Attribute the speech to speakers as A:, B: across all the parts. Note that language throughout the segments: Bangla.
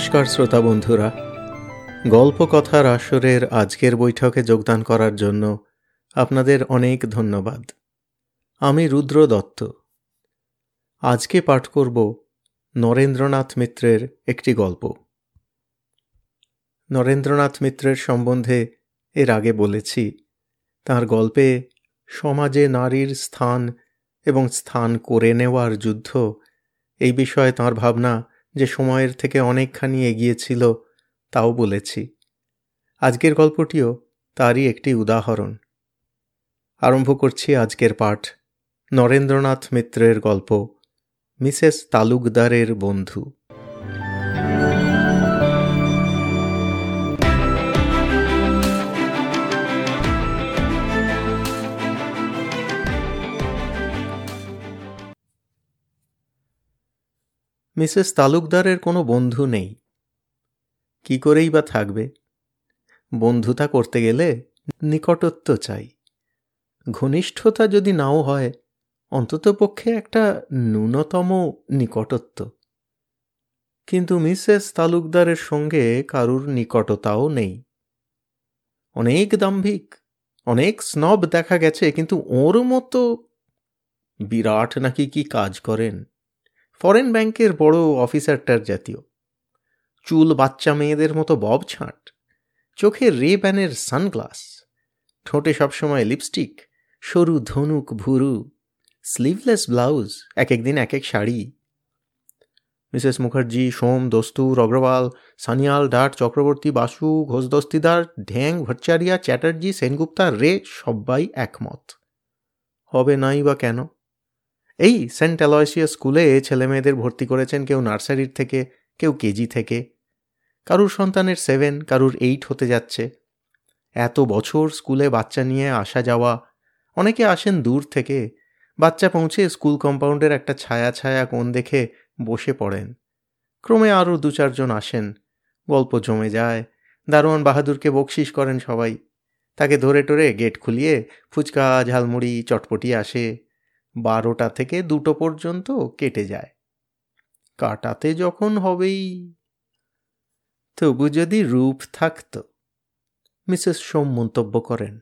A: নমস্কার শ্রোতা বন্ধুরা। গল্প কথার আসরের আজকের বৈঠকে যোগদান করার জন্য আপনাদের অনেক ধন্যবাদ। আমি রুদ্র দত্ত। আজকে পাঠ করব নরেন্দ্রনাথ মিত্রের একটি গল্প। নরেন্দ্রনাথ মিত্রের সম্বন্ধে এর আগে বলেছি, তার গল্পে সমাজে নারীর স্থান এবং স্থান করে নেওয়ার যুদ্ধ এই বিষয়ে তাঁর ভাবনা যে সময়ের থেকে অনেকখানি এগিয়েছিল, তাও বলেছি। আজকের গল্পটিও তারই একটি উদাহরণ। আরম্ভ করছি আজকের পাঠ। নরেন্দ্রনাথ মিত্রের গল্প, মিসেস তালুকদারের বন্ধু। মিসেস তালুকদারের কোনো বন্ধু নেই। কি করেই বা থাকবে? বন্ধুতা করতে গেলে নিকটত্ব চাই। ঘনিষ্ঠতা যদি নাও হয়, অন্তত পক্ষে একটা ন্যূনতম নিকটত্ব। কিন্তু মিসেস তালুকদারের সঙ্গে কারুর নিকটতাও নেই। অনেক দাম্ভিক, অনেক স্নব দেখা গেছে, কিন্তু ওর মতো বিরাট নাকি কি কাজ করেন? ফরেন ব্যাংকের বড় অফিসারটার জাতীয়। চুল বাচ্চা মেয়েদের মতো বব ছাঁট, চোখে রে ব্যানের সানগ্লাস, ঠোঁটে সবসময় লিপস্টিক, সরু ধনুক ভুরু, স্লিভলেস ব্লাউজ এক একদিন এক এক শাড়ি। মিসেস মুখার্জি, সোম, দস্তুর, অগ্রওয়াল, সানিয়াল, ডাট, চক্রবর্তী, বাসু ঘোষ দস্তিদার ঢ্যাং, ভট্টাচারিয়া, চ্যাটার্জি, সেনগুপ্তা, রে সবাই একমত। হবে নাই বা কেন? এই সেন্ট অ্যালয়সিয়া স্কুলে ছেলে মেয়েদের ভর্তি করেছেন কেউ নার্সারির থেকে, কেউ কেজি থেকে। কারুর সন্তানের সেভেন কারুর এইট হতে যাচ্ছে। এত বছর স্কুলে বাচ্চা নিয়ে আসা যাওয়া, অনেকে আসেন দূর থেকে, বাচ্চা পৌঁছে স্কুল কম্পাউন্ডের একটা ছায়া ছায়া কোণ দেখে বসে পড়েন। ক্রমে আরও দু চারজন আসেন, গল্প জমে যায়, দারোয়ান বাহাদুরকে বকশিস করেন সবাই। তাকে ধরে টরে গেট খুলিয়ে ফুচকা, ঝালমুড়ি, চটপটি আসে। বারোটা থেকে দুটো পর্যন্ত কেটে যায়। কাটাতে যখন হবেই। তবু যদি রূপ থাকত, মিসেস সোম মন্তব্য করেন,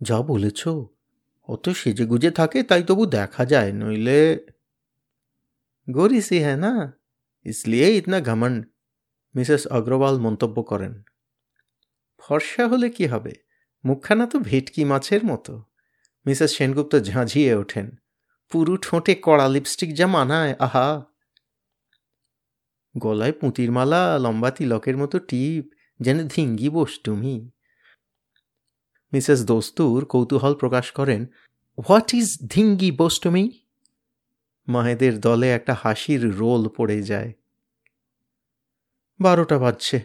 A: যা বলেছ অত সেজে গুজে থাকে, তাই তবু দেখা যায়, নইলে গরিসি হ্যাঁ না? ইসলিয়ে ইতনা ঘমন্ড মিসেস অগ্রওয়াল মন্তব্য করেন, ফর্সা হলে কি হবে? মুখখানা তো ভেটকি মাছের মতো। মিসেস সেনগুপ্ত ঝাঁঝিয়ে ওঠেন। পুরু ঠোঁটে কড়া লিপস্টিক যা মানায়, আহা! গলায় পুঁতির মালা, লম্বা তিলকের মতো টিপ, যেন ধিঙ্গি বস তুমি মিসেস দোস্তুর কৌতূহল প্রকাশ করেন, হোয়াট ইজ ধিঙ্গি বোস তুমি মায়েদের দলে একটা হাসির রোল পড়ে যায়। বারোটা বাজছে।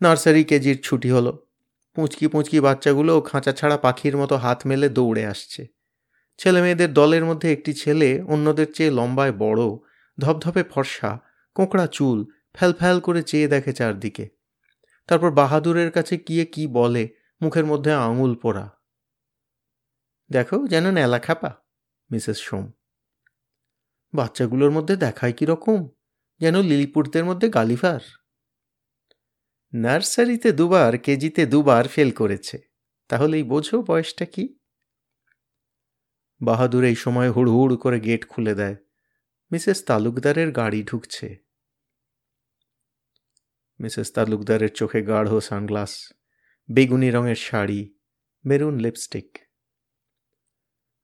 A: নার্সারি কেজির ছুটি হলো। পুঁচকি পুঁচকি বাচ্চাগুলো খাঁচা ছাড়া পাখির মতো হাত মেলে দৌড়ে আসছে। ছেলে মেয়েদের দলের মধ্যে একটি ছেলে অন্যদের চেয়ে লম্বায় বড়, ধপধপে ফর্সা, কোঁকড়া চুল ফ্যাল ফ্যাল করে চেয়ে দেখে চারদিকে। তারপর বাহাদুরের কাছে গিয়ে কি বলে, মুখের মধ্যে আঙুল পোড়া। দেখো যেন নেলা খাপা, মিসেস সোম। বাচ্চাগুলোর মধ্যে দেখায় কীরকম যেন লিলিপুরদের মধ্যে গালিফার নার্সারিতে দুবার, কেজিতে দুবার ফেল করেছে। তাহলেই বোঝো বয়সটা কি? বাহাদুর এই সময় হুড় করে গেট খুলে দেয়। মিসেস তালুকদারের গাড়ি ঢুকছে। মিসেস তালুকদারের চোখে গাঢ় সানগ্লাস, বেগুনি রঙের শাড়ি, মেরুন লিপস্টিক।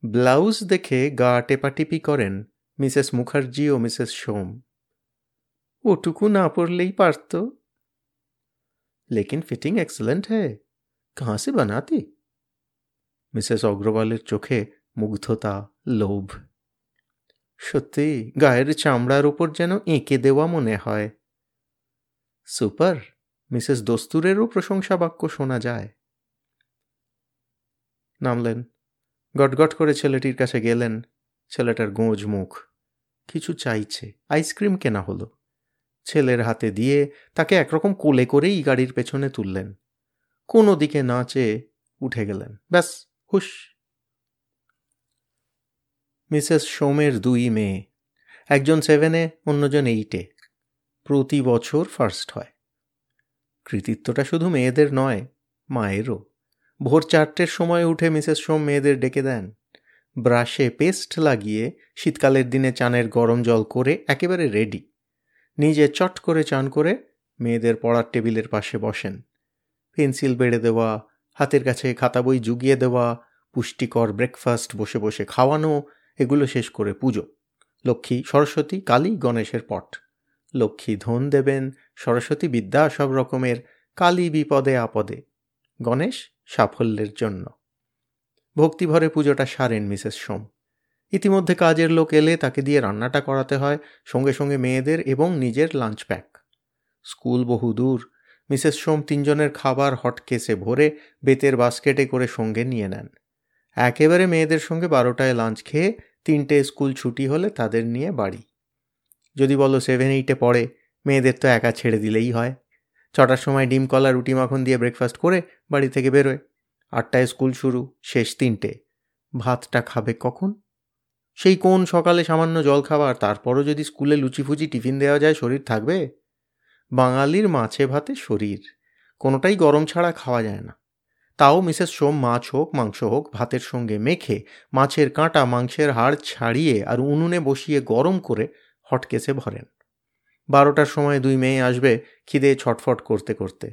A: ব্লাউজ দেখে গা টেপাটিপি করেন মিসেস মুখার্জি ও মিসেস সোম। ওটুকু না পড়লেই পারত। লেকিন ফিটিং এক্সেলেন্ট হ্যাঁ কাহা সে বানাতি মিসেস অগ্রওয়ালের চোখে মুগ্ধতা লোভ সত্যি গায়ের চামড়ার উপর যেন এঁকে দেওয়া মনে হয় সুপার মিসেস দস্তুরেরও প্রশংসা বাক্য শোনা যায় নামলেন গটগট করে ছেলেটির কাছে গেলেন। ছেলেটার গোঁজ মুখ। কিছু চাইছে। আইসক্রিম কেনা হলো। ছেলের হাতে দিয়ে তাকে একরকম কোলে করেই গাড়ির পেছনে তুললেন। কোনো দিকে না চেয়ে উঠে গেলেন। ব্যাস, হুশ। মিসেস সোমের দুই মেয়ে, একজন সেভেনে অন্যজন এইটে প্রতি বছর ফার্স্ট হয়। কৃতিত্বটা শুধু মেয়েদের নয়, মায়েরও। ভোর চারটের সময় উঠে মিসেস সোম মেয়েদের ডেকে দেন। ব্রাশে পেস্ট লাগিয়ে শীতকালের দিনে চানের গরম জল করে একেবারে রেডি নিজে চট করে চান করে মেয়েদের পড়ার টেবিলের পাশে বসেন। পেন্সিল বেড়ে দেওয়া, হাতের কাছে খাতা বই জুগিয়ে দেওয়া, পুষ্টিকর ব্রেকফাস্ট বসে বসে খাওয়ানো, এগুলো শেষ করে পুজো। লক্ষ্মী, সরস্বতী, কালী, গণেশের পট। লক্ষ্মী ধন দেবেন, সরস্বতী বিদ্যা সব রকমের, কালী বিপদে আপদে, গণেশ সাফল্যের জন্য। ভক্তিভরে পুজোটা সারেন মিসেস সোম। ইতিমধ্যে কাজের লোক এলে তাকে দিয়ে রান্নাটা করাতে হয়, সঙ্গে সঙ্গে মেয়েদের এবং নিজের লাঞ্চ প্যাক স্কুল বহু দূর। মিসেস সোম তিনজনের খাবার হটকেসে ভরে বেতের বাস্কেটে করে সঙ্গে নিয়ে নেন। একেবারে মেয়েদের সঙ্গে বারোটায় লাঞ্চ খেয়ে তিনটে স্কুল ছুটি হলে তাদের নিয়ে বাড়ি। যদি বলো সেভেন এইটে পড়ে, মেয়েদের তো একা ছেড়ে দিলেই হয়। ছটার সময় ডিম, কলা, রুটি, মাখন দিয়ে ব্রেকফাস্ট করে বাড়ি থেকে বেরোয়। আটটায় স্কুল শুরু, শেষ তিনটে। ভাতটা খাবে কখন? সেই কোন সকালে সামান্য জল খাবার? তারপরও যদি স্কুলে লুচিফুচি টিফিন দেওয়া যায়, শরীর থাকবে? বাঙালির মাছে ভাতে শরীর। কোনোটাই গরম ছাড়া খাওয়া যায় না। তাও মিসেস সোম মাছ হোক, মাংস হোক, ভাতের সঙ্গে মেখে মাছের কাঁটা, মাংসের হাড় ছাড়িয়ে আর উনুনে বসিয়ে গরম করে হটকেসে ভরেন। বারোটার সময় দুই মেয়ে আসবে খিদে ছটফট করতে করতে।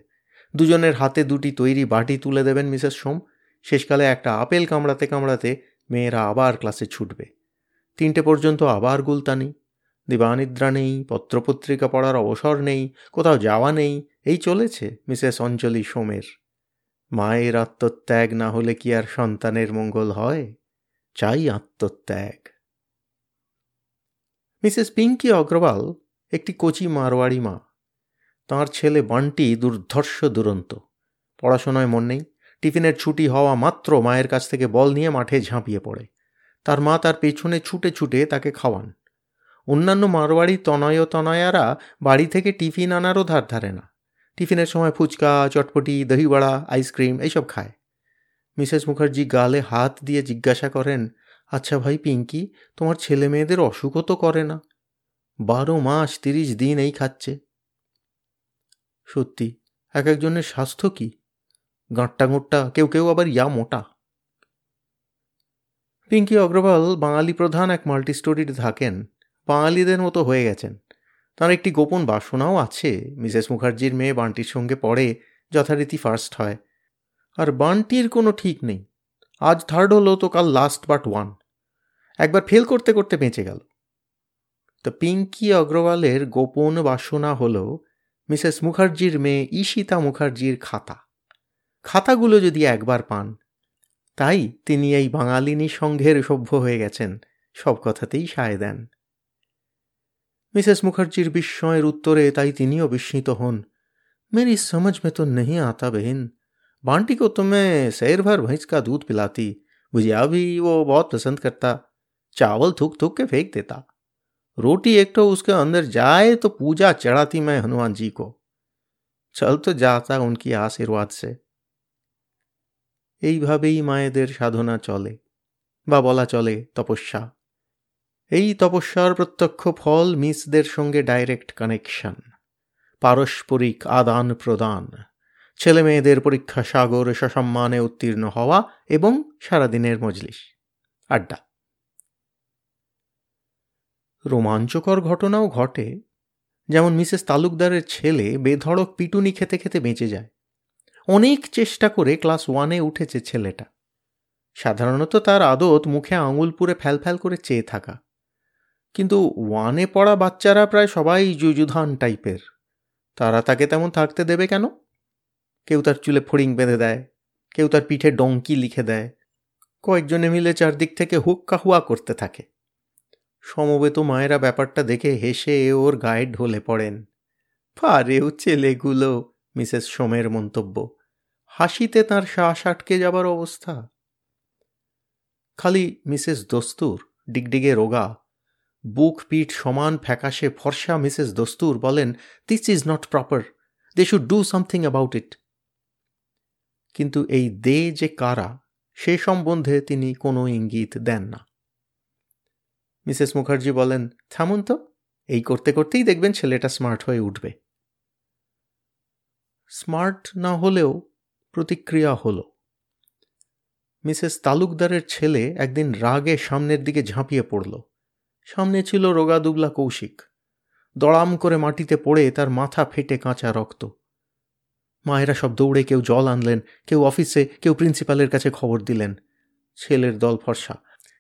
A: দুজনের হাতে দুটি তৈরি বাটি তুলে দেবেন মিসেস সোম। শেষকালে একটা আপেল কামড়াতে কামড়াতে মেয়েরা আবার ক্লাসে ছুটবে। তিনটে পর্যন্ত আবার গুলতানি। দিবানিদ্রা নেই, পত্রপত্রিকা পড়ার অবসর নেই, কোথাও যাওয়া নেই। এই চলেছে, মিসেস অঞ্জলি সোমের। মায়ের আত্মত্যাগ না হলে কি আর সন্তানের মঙ্গল হয়? চাই আত্মত্যাগ। মিসেস পিঙ্কি অগ্রওয়াল, একটি কচি মারোয়াড়ি মা। তাঁর ছেলে বান্টি দুর্ধর্ষ দুরন্ত। পড়াশোনায় মন নেই। টিফিনের ছুটি হওয়া মাত্র মায়ের কাছ থেকে বল নিয়ে মাঠে ঝাঁপিয়ে পড়ে। তার মা তার পেছনে ছুটে ছুটে তাকে খাওয়ান। অন্যান্য মারোয়াড়ি তনয় তনয়ারা বাড়ি থেকে টিফিন আনারও ধার ধারে না। টিফিনের সময় ফুচকা, চটপটি, দহিবড়া, আইসক্রিম এইসব খায়। মিসেস মুখার্জি গালে হাত দিয়ে জিজ্ঞাসা করেন আচ্ছা ভাই পিঙ্কি, তোমার ছেলে মেয়েদের অসুখও তো করে না? বারো মাস তিরিশ দিন এই খাচ্ছে। সত্যি, এক একজনের স্বাস্থ্য কি? গাঁট্টা গোট্টা কেউ কেউ আবার ইয়া মোটা। পিঙ্কি অগ্রওয়াল বাঙালি প্রধান এক মাল্টি স্টোরিতে থাকেন, বাঙালিদের মতো হয়ে গেছেন। তার একটি গোপন বাসনাও আছে, মিসেস মুখার্জির মেয়ে বান্টির সঙ্গে পড়ে যথারীতি ফার্স্ট হয়। আর বান্টির কোনো ঠিক নেই। আজ থার্ড হলো তো কাল লাস্ট বাট ওয়ান। একবার ফেল করতে করতে বেঁচে গেল। তো পিঙ্কি অগ্রওয়ালের গোপন বাসনা হল মিসেস মুখার্জির মেয়ে ঈশিতা মুখার্জির খাতা। খাতাগুলো যদি একবার পান তাই তিনি এই বাঙালিনী সংঘের সভ্য হয়ে গেছেন সব কথাতেই সায় দেন মিসেস মুখার্জির বিস্ময়ের উত্তরে তাই তিনিও বিস্মিত হন মেরি समझ में तो नहीं आता बहन बांटी को तो मैं शहर भर भैंस का दूध पिलाती भुजिया भी वो बहुत पसंद करता चावल थूक थूक के फेंक देता रोटी एक तो उसके अंदर जाए तो पूजा चढ़ाती मैं हनुमान जी को चल तो जाता उनकी आशीर्वाद से এইভাবেই মায়েদের সাধনা চলে, বা বলা চলে তপস্যা। এই তপস্যার প্রত্যক্ষ ফল মিসদের সঙ্গে ডাইরেক্ট কানেকশন, পারস্পরিক আদান প্রদান ছেলে মেয়েদের পরীক্ষা সাগর সসম্মানে উত্তীর্ণ হওয়া এবং সারাদিনের মজলিস, আড্ডা। রোমাঞ্চকর ঘটনাও ঘটে, যেমন মিসেস তালুকদারের ছেলে বেধড়ক পিটুনি খেতে খেতে বেঁচে যায়। অনেক চেষ্টা করে ক্লাস ওয়ানে উঠেছে ছেলেটা। সাধারণত তার আদত মুখে আঙুল পুরে ফ্যাল করে চেয়ে থাকা। কিন্তু ওয়ানে পড়া বাচ্চারা প্রায় সবাই যুযুধান টাইপের। তারা তাকে তেমন থাকতে দেবে কেন? কেউ তার চুলে ফড়িং বেঁধে দেয়, কেউ তার পিঠে ডঙ্কি লিখে দেয়। কয়েকজনে মিলে চারদিক থেকে হুক্কা হুয়া করতে থাকে। সমবেত মায়েরা ব্যাপারটা দেখে হেসে ওর গায়ে ঢলে পড়েন। পারেও ছেলেগুলো, মিসেস সোমের মন্তব্য। হাসিতে তার শ্বাস আটকে যাবার অবস্থা। খালি মিসেস দস্তুর, ডিগডিগে রোগা, বুক পিঠ সমান ফ্যাকাশে ফর্সা মিসেস দস্তুর বলেন this is not proper they should do something about it কিন্তু এই দে যে কারা, সে সম্বন্ধে তিনি কোনো ইঙ্গিত দেন না। মিসেস মুখার্জি বলেন, থামুন তো, এই করতে করতেই দেখবেন ছেলেটা স্মার্ট হয়ে উঠবে। স্মার্ট না হলেও প্রতিক্রিয়া হলো। মিসেস তালুকদারের ছেলে একদিন রাগে সামনের দিকে ঝাঁপিয়ে পড়ল। সামনে ছিল রোগাদুবলা কৌশিক। দড়াম করে মাটিতে পড়ে তার মাথা ফেটে কাঁচা রক্ত। মায়েরা সব দৌড়ে কেউ জল আনলেন, কেউ অফিসে, কেউ প্রিন্সিপালের কাছে খবর দিলেন। ছেলের দল ফর্সা।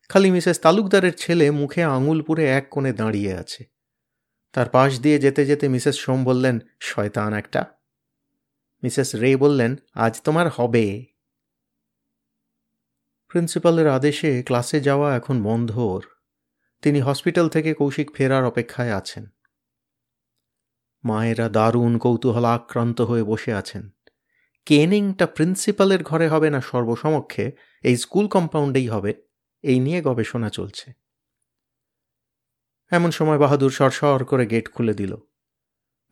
A: খালি মিসেস তালুকদারের ছেলে মুখে আঙুল পুরে এক কোণে দাঁড়িয়ে আছে। তার পাশ দিয়ে যেতে যেতে মিসেস সোম বললেন, শয়তান একটা। মিসেস রে বললেন, আজ তোমার হবে। প্রিন্সিপালের আদেশে ক্লাসে যাওয়া এখন বন্ধ তিনি হসপিটাল থেকে কৌশিক ফেরার অপেক্ষায় আছেন। মায়েরা দারুণ কৌতূহল আক্রান্ত হয়ে বসে আছেন। কেনিংটা প্রিন্সিপালের ঘরে হবে না সর্বসমক্ষে, এই স্কুল কম্পাউন্ডেই হবে। এই নিয়ে গবেষণা চলছে। এমন সময় বাহাদুর সরসর করে গেট খুলে দিল।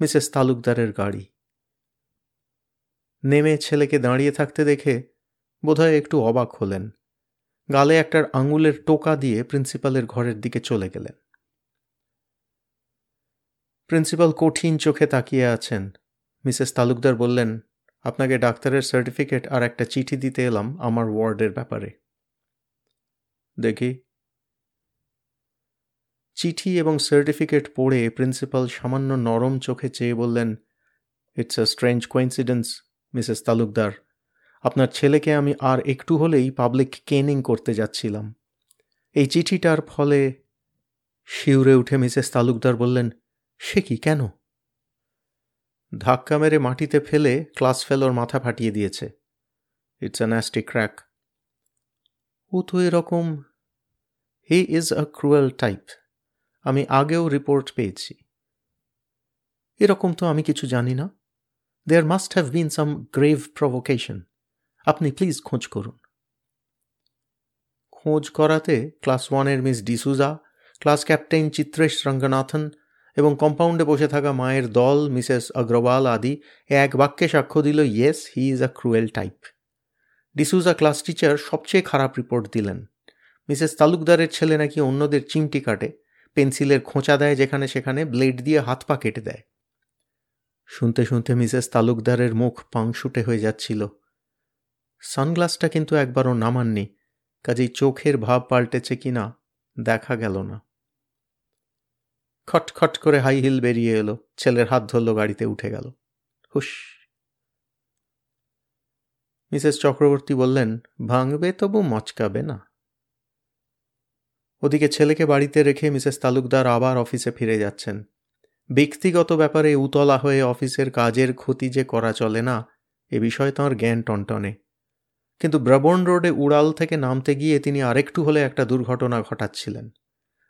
A: মিসেস তালুকদারের গাড়ি। নেমে ছেলেকে দাঁড়িয়ে থাকতে দেখে বোধহয় একটু অবাক হলেন। গালে একটার আঙুলের টোকা দিয়ে প্রিন্সিপালের ঘরের দিকে চলে গেলেন। প্রিন্সিপাল কঠিন চোখে তাকিয়ে আছেন। মিসেস তালুকদার বললেন, আপনাকে ডাক্তারের সার্টিফিকেট আর একটা চিঠি দিতে এলাম আমার ওয়ার্ডের ব্যাপারে। দেখি। চিঠি এবং সার্টিফিকেট পড়ে প্রিন্সিপাল সামান্য নরম চোখে চেয়ে বললেন it's a strange coincidence Mrs Talukdar. আপনার ছেলেকে আমি আর একটু হলেই পাবলিক কেনিং করতে যাচ্ছিলাম। এই চিঠিটার ফলে শিউরে উঠে মিসেস তালুকদার বললেন, সে কি, কেন? ধাক্কা মেরে মাটিতে ফেলে ক্লাস ফেলোর মাথা ফাটিয়ে দিয়েছে। ইটস আ ন্যাস্টি ক্র্যাক ও তো এরকম। He is a cruel type আমি আগেও রিপোর্ট পেয়েছি। এরকম তো আমি কিছু জানি না। There must have been some grave provocation আপনি প্লিজ খোঁজ করুন। খোঁজ করাতে ক্লাস ওয়ানের Miss D'Souza class captain Chitresh Ranganathan এবং কম্পাউন্ডে বসে থাকা মায়ের দল মিসেস অগ্রওয়াল আদি এক বাক্যে সাক্ষ্য দিল yes he is a cruel type D'Souza class teacher সবচেয়ে খারাপ রিপোর্ট দিলেন। মিসেস তালুকদারের ছেলে নাকি অন্যদের চিমটি কাটে পেন্সিলের খোঁচা দেয় যেখানে সেখানে ব্লেড দিয়ে হাত পা কেটে দেয়। শুনতে শুনতে মিসেস তালুকদারের মুখ পাংশুটে হয়ে যাচ্ছিল। সানগ্লাসটা কিন্তু একবারও নামাননি, কাজেই চোখের ভাব পাল্টেছে কিনা দেখা গেল না। খটখট করে হাই হিল বেরিয়ে এলো, ছেলের হাত ধরল গাড়িতে উঠে গেল। হুস মিসেস চক্রবর্তী বললেন, ভাঙবে তবু মচকাবে না। ওদিকে ছেলেকে বাড়িতে রেখে মিসেস তালুকদার আবার অফিসে ফিরে যাচ্ছেন। ব্যক্তিগত ব্যাপারে উতলা হয়ে অফিসের কাজের ক্ষতি যে করা চলে না, এ বিষয়ে তাঁর জ্ঞান টনটনে। কিন্তু ব্রাবন রোডে উড়াল থেকে নামতে গিয়ে তিনি আরেকটু হলে একটা দুর্ঘটনা ঘটাচ্ছিলেন।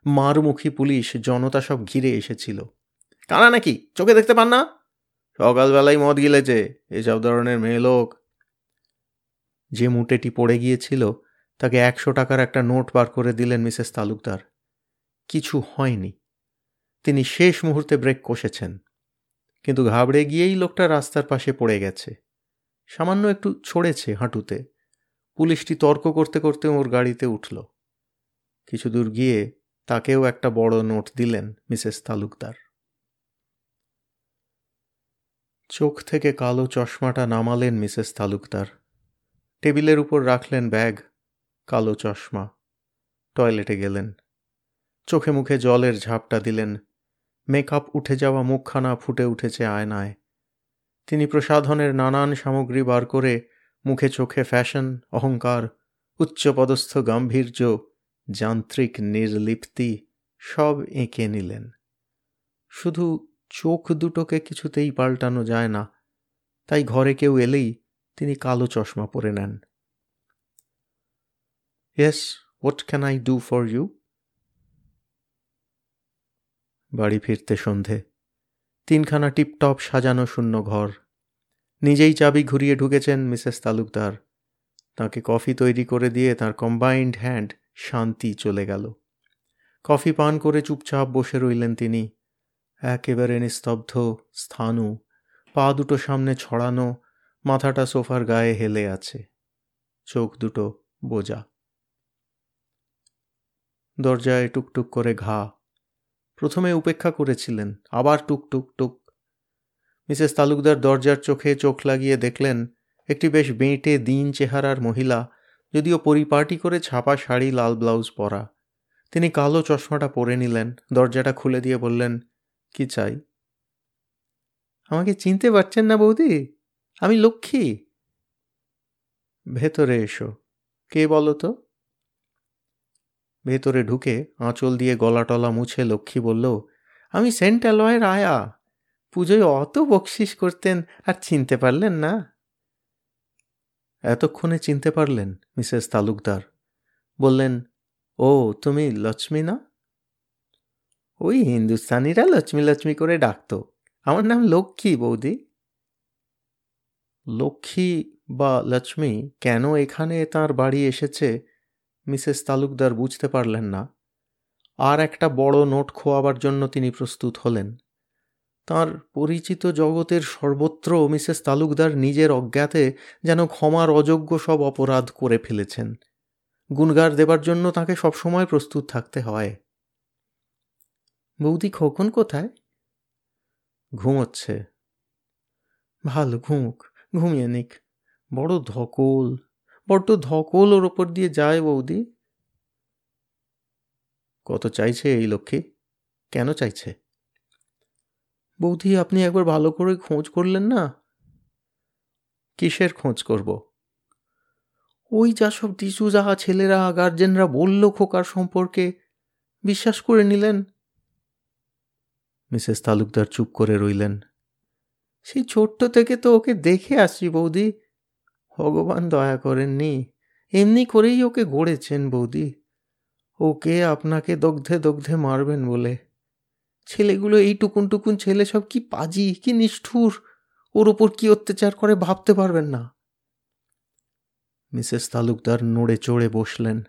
A: মারমুখী পুলিশ জনতা সব ঘিরে এসেছিল। কানা নাকি? চোখে দেখতে পান না? সকালবেলায় মদ গিলেছে, এসব ধরনের মেয়ে লোক। যে মুটেটি পড়ে গিয়েছিল, তাকে একশো টাকার একটা নোট বার করে দিলেন মিসেস তালুকদার। কিছু হয়নি। তিনি শেষ মুহূর্তে ব্রেক কষেছেন। কিন্তু ঘাবড়ে গিয়েই লোকটা রাস্তার পাশে পড়ে গেছে। সামান্য একটু ছড়েছে হাঁটুতে। পুলিশটি তর্ক করতে করতে ওর গাড়িতে উঠল। কিছু দূর গিয়ে তাকেও একটা বড় নোট দিলেন মিসেস তালুকদার। চোখ থেকে কালো চশমাটা নামালেন মিসেস তালুকদার। টেবিলের উপর রাখলেন ব্যাগ, কালো চশমা। টয়লেটে গেলেন। চোখে মুখে জলের ঝাপটা দিলেন মেকআপ উঠে যাওয়া মুখখানা ফুটে উঠেছে আয়নায়। তিনি প্রসাধনের নানান সামগ্রী বার করে মুখে চোখে ফ্যাশন, অহংকার, উচ্চপদস্থ গাম্ভীর্য, যান্ত্রিক নির্লিপ্তি সব এঁকে নিলেন। শুধু চোখ দুটোকে কিছুতেই পাল্টানো যায় না, তাই ঘরে কেউ এলেই তিনি কালো চশমা পরে নেন। Yes what can I do for you বাড়ি ফিরতে সন্ধে। তিনখানা টিপটপ সাজানো শূন্য ঘর। নিজেই চাবি ঘুরিয়ে ঢুকেছেন মিসেস তালুকদার। তাকে কফি তৈরি করে দিয়ে তার কম্বাইন্ড হ্যান্ড শান্তি চলে গেল। কফি পান করে চুপচাপ বসে রইলেন তিনি। একেবারে নিস্তব্ধ, স্থানু। পা দুটো সামনে ছড়ানো, মাথাটা সোফার গায়ে হেলে আছে। চোখ দুটো বোজা। দরজায় টুকটুক করে ঘা। প্রথমে উপেক্ষা করেছিলেন, আবার টুক টুক টুক। মিসেস তালুকদার দরজার চোখে চোখ লাগিয়ে দেখলেন, একটি বেশ বেঁটে, দিন চেহারার মহিলা, যদিও পরিপাটি করে ছাপা শাড়ি, লাল ব্লাউজ পরা। তিনি কালো চশমাটা পরে নিলেন, দরজাটা খুলে দিয়ে বললেন, কি চাই? আমাকে চিনতে পারছেন না বৌদি, আমি লক্ষ্মী। ভেতরে এসো। কে বলো তো? ভেতরে ঢুকে আঁচল দিয়ে গলা টলা মুছে লক্ষ্মী বলল, আমি সেন্ট অ্যালয়ের আয়া। পুজোয় অত বকশিস করতেন, আর চিনতে পারলেন না? এতক্ষণে চিনতে পারলেন, মিসেস তালুকদার। বললেন, ও, তুমি লক্ষ্মী না? ওই হিন্দুস্তানিরা লক্ষ্মী লক্ষ্মী করে ডাকত। আমার নাম লক্ষ্মী, বৌদি। লক্ষ্মী বা লক্ষ্মী কেন এখানে তার বাড়ি এসেছে মিসেস তালুকদার বুঝতে পারলেন না। আর একটা বড় নোট খোয়াবার জন্য তিনি প্রস্তুত হলেন। তার পরিচিত জগতের সর্বত্র মিসেস তালুকদার নিজের অজ্ঞাতে যেন ক্ষমার অযোগ্য সব অপরাধ করে ফেলেছেন। গুনগার দেবার জন্য তাকে সবসময় প্রস্তুত থাকতে হয়। বৌদি খোকন কোথায়? ঘুমোচ্ছে। ভালো, ঘুমুক, ঘুমিয়ে নিক। বড় ধকল। বড্ড ধকল ওর ওপর দিয়ে যায় বৌদি। কত চাইছে এই লক্ষ্মী? কেন চাইছে? বৌদি, আপনি একবার ভালো করে খোঁজ করলেন না? কিসের খোঁজ করব? ওই যা সব টিসু যাহা ছেলেরা গার্জেনরা বলল খোকার সম্পর্কে, বিশ্বাস করে নিলেন? মিসেস তালুকদার চুপ করে রইলেন। সেই ছোট্ট থেকে তো ওকে দেখে আসছি বৌদি। ভগবান দয়া করেননি। এমনি করেই ওকে গড়েছেন বৌদি। ওকে আপনাকে দগ্ধে দগ্ধে মারবেন বলে। ছেলেগুলো এই টুকুন টুকুন ছেলে সব কি পাজি, কি নিষ্ঠুর, ওর ওপর কি অত্যাচার করে ভাবতে পারবেন না। মিসেস তালুকদার নড়ে চড়ে বসলেন।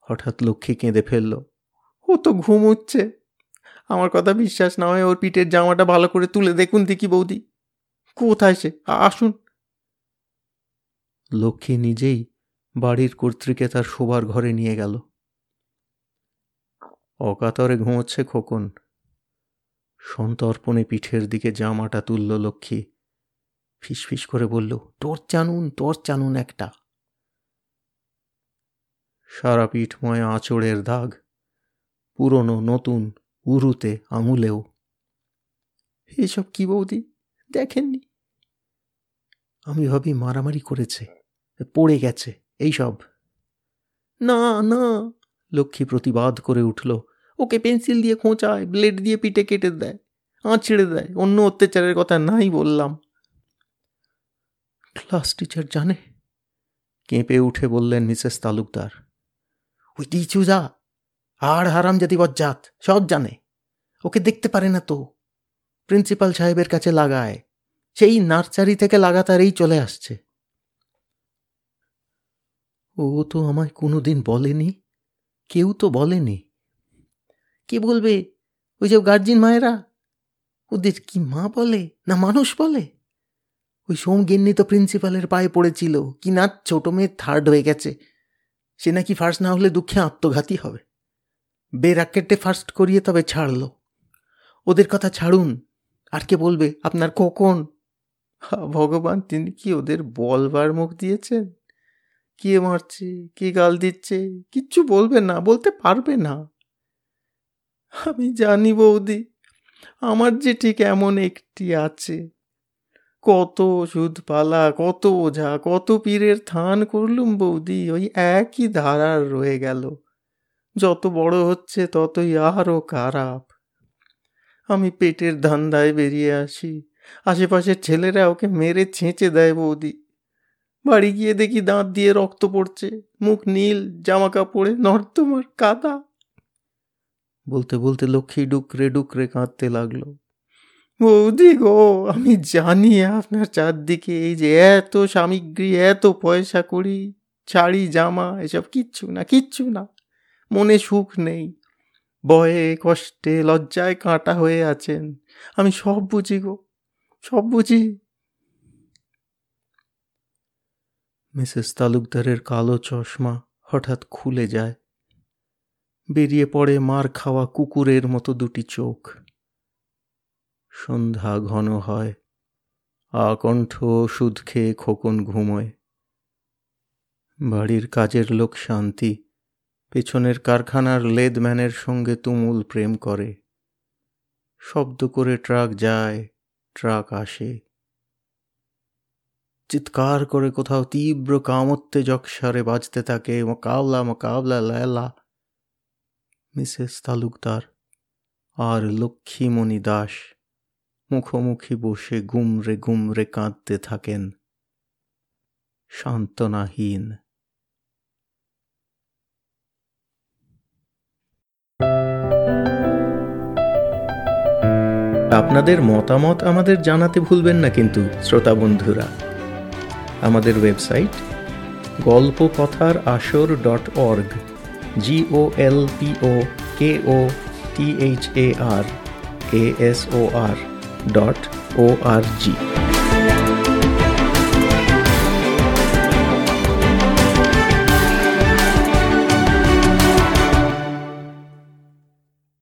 A: হঠাৎ লক্ষ্মী কেঁদে ফেলল, ও তো ঘুমোচ্ছে আমার কথা বিশ্বাস না হয় ওর পিঠের জামাটা ভালো করে তুলে দেখুন দেখি বৌদি। কোথায় সে? আসুন। লক্ষ্মী নিজেই বাড়ির কর্তৃকে তার শোবার ঘরে নিয়ে গেল। অকাতরে ঘুমোচ্ছে খোকন। সন্তর্পণে পিঠের দিকে জামাটা তুলল লক্ষ্মী। ফিসফিস করে বলল, তোর চানুন তোর চানুন একটা। সারা পিঠময় আঁচড়ের দাগ পুরনো নতুন উরুতে আঙুলেও। এসব কি বৌদি? দেখেননি? আমি ভাবি মারামারি করেছে। পড়ে গেছে এইসব না না, লক্ষ্মী প্রতিবাদ করে উঠল। ওকে পেন্সিল দিয়ে খোঁচায়, ব্লেড দিয়ে পিঠে কেটে দেয় আঁচড়ে দেয়, অন্য অত্যাচারের কথা নাই বললাম। ক্লাস টিচার জানে, কেঁপে উঠে বললেন মিসেস তালুকদার। ওই টিচু যা, আর হারাম জাতি বজ্জাত, সব জানে। ওকে দেখতে পারে না তো, প্রিন্সিপাল সাহেবের কাছে লাগায়। সেই নার্সারি থেকে লাগাতারই চলে আসছে। ও তো আমায় কোনো দিন বলেনি। কেউ তো বলেনি। কে বলবে? ওই যে গার্জিন মায়েরা? ওদের কি মা বলে না মানুষ বলে? ওই সোমগিন্নি তো প্রিন্সিপালের পায়ে পড়েছিল। কি না ছোট মেয়ে থার্ড হয়ে গেছে। সে নাকি ফার্স্ট না হলে দুঃখে আত্মঘাতী হবে। বেরাকেটে ফার্স্ট করিয়ে তবে ছাড়লো। ওদের কথা ছাড়ুন। আর কে বলবে? আপনার কখন ভগবান, তিনি কি ওদের বলবার মুখ দিয়েছেন? কে মারছে, কে গাল দিচ্ছে, কিচ্ছু বলবে না, বলতে পারবে না। আমি জানি বৌদি, আমার যে ঠিক এমন একটি আছে। কত ওষুধ পালা কত ওঝা, কত পীরের থান করলুম বৌদি, ওই একই ধারার রয়ে গেল। যত বড় হচ্ছে ততই আরও খারাপ। আমি পেটের ধান্দায় বেরিয়ে আসি। আশেপাশের ছেলেরা ওকে মেরে ছেঁচে দেয় বৌদি। বাড়ি গিয়ে দেখি দাঁত দিয়ে রক্ত পড়ছে, মুখ নীল জামা কাপড়ে নর্দমার কাদা। বলতে বলতে লক্ষ্মী ডুকরে ডুকরে কাঁদতে লাগল। বৌদি গো, আমি জানি আপনার চারদিকে এই যে এত সামগ্রী, এত পয়সা করি, শাড়ি, জামা, এসব কিচ্ছু না কিচ্ছু না। মনে সুখ নেই। বয়ে কষ্টে, লজ্জায় কাঁটা হয়ে আছেন। আমি সব বুঝি গো, সব বুঝি। মিসেস তালুকদারের কালো চশমা হঠাৎ খুলে যায়। বেরিয়ে পড়ে মার খাওয়া কুকুরের মতো দুটি চোখ। সন্ধ্যা ঘন হয়। আকণ্ঠ সুদ খেয়ে খোকন ঘুমোয়। বাড়ির কাজের লোক শান্তি। পেছনের কারখানার লেদম্যানের সঙ্গে তুমুল প্রেম করে। শব্দ করে ট্রাক যায়, ট্রাক আসে। চিৎকার করে কোথাও তীব্র কামোত্তেজক স্বরে বাজতে থাকে। মোকাবলা মোকাবলা লেলা মিসেস তালুকদার আর লক্ষ্মীমণি দাস মুখোমুখি বসে গুমরে গুমরে কাঁদতে থাকেন। সান্ত্বনাহীন। আপনাদের মতামত আমাদের জানাতে ভুলবেন না কিন্তু, শ্রোতা বন্ধুরা। আমাদের ওয়েবসাইট গল্প কথার আসর dot org G O L P O K O T H A R A S O R dot O R G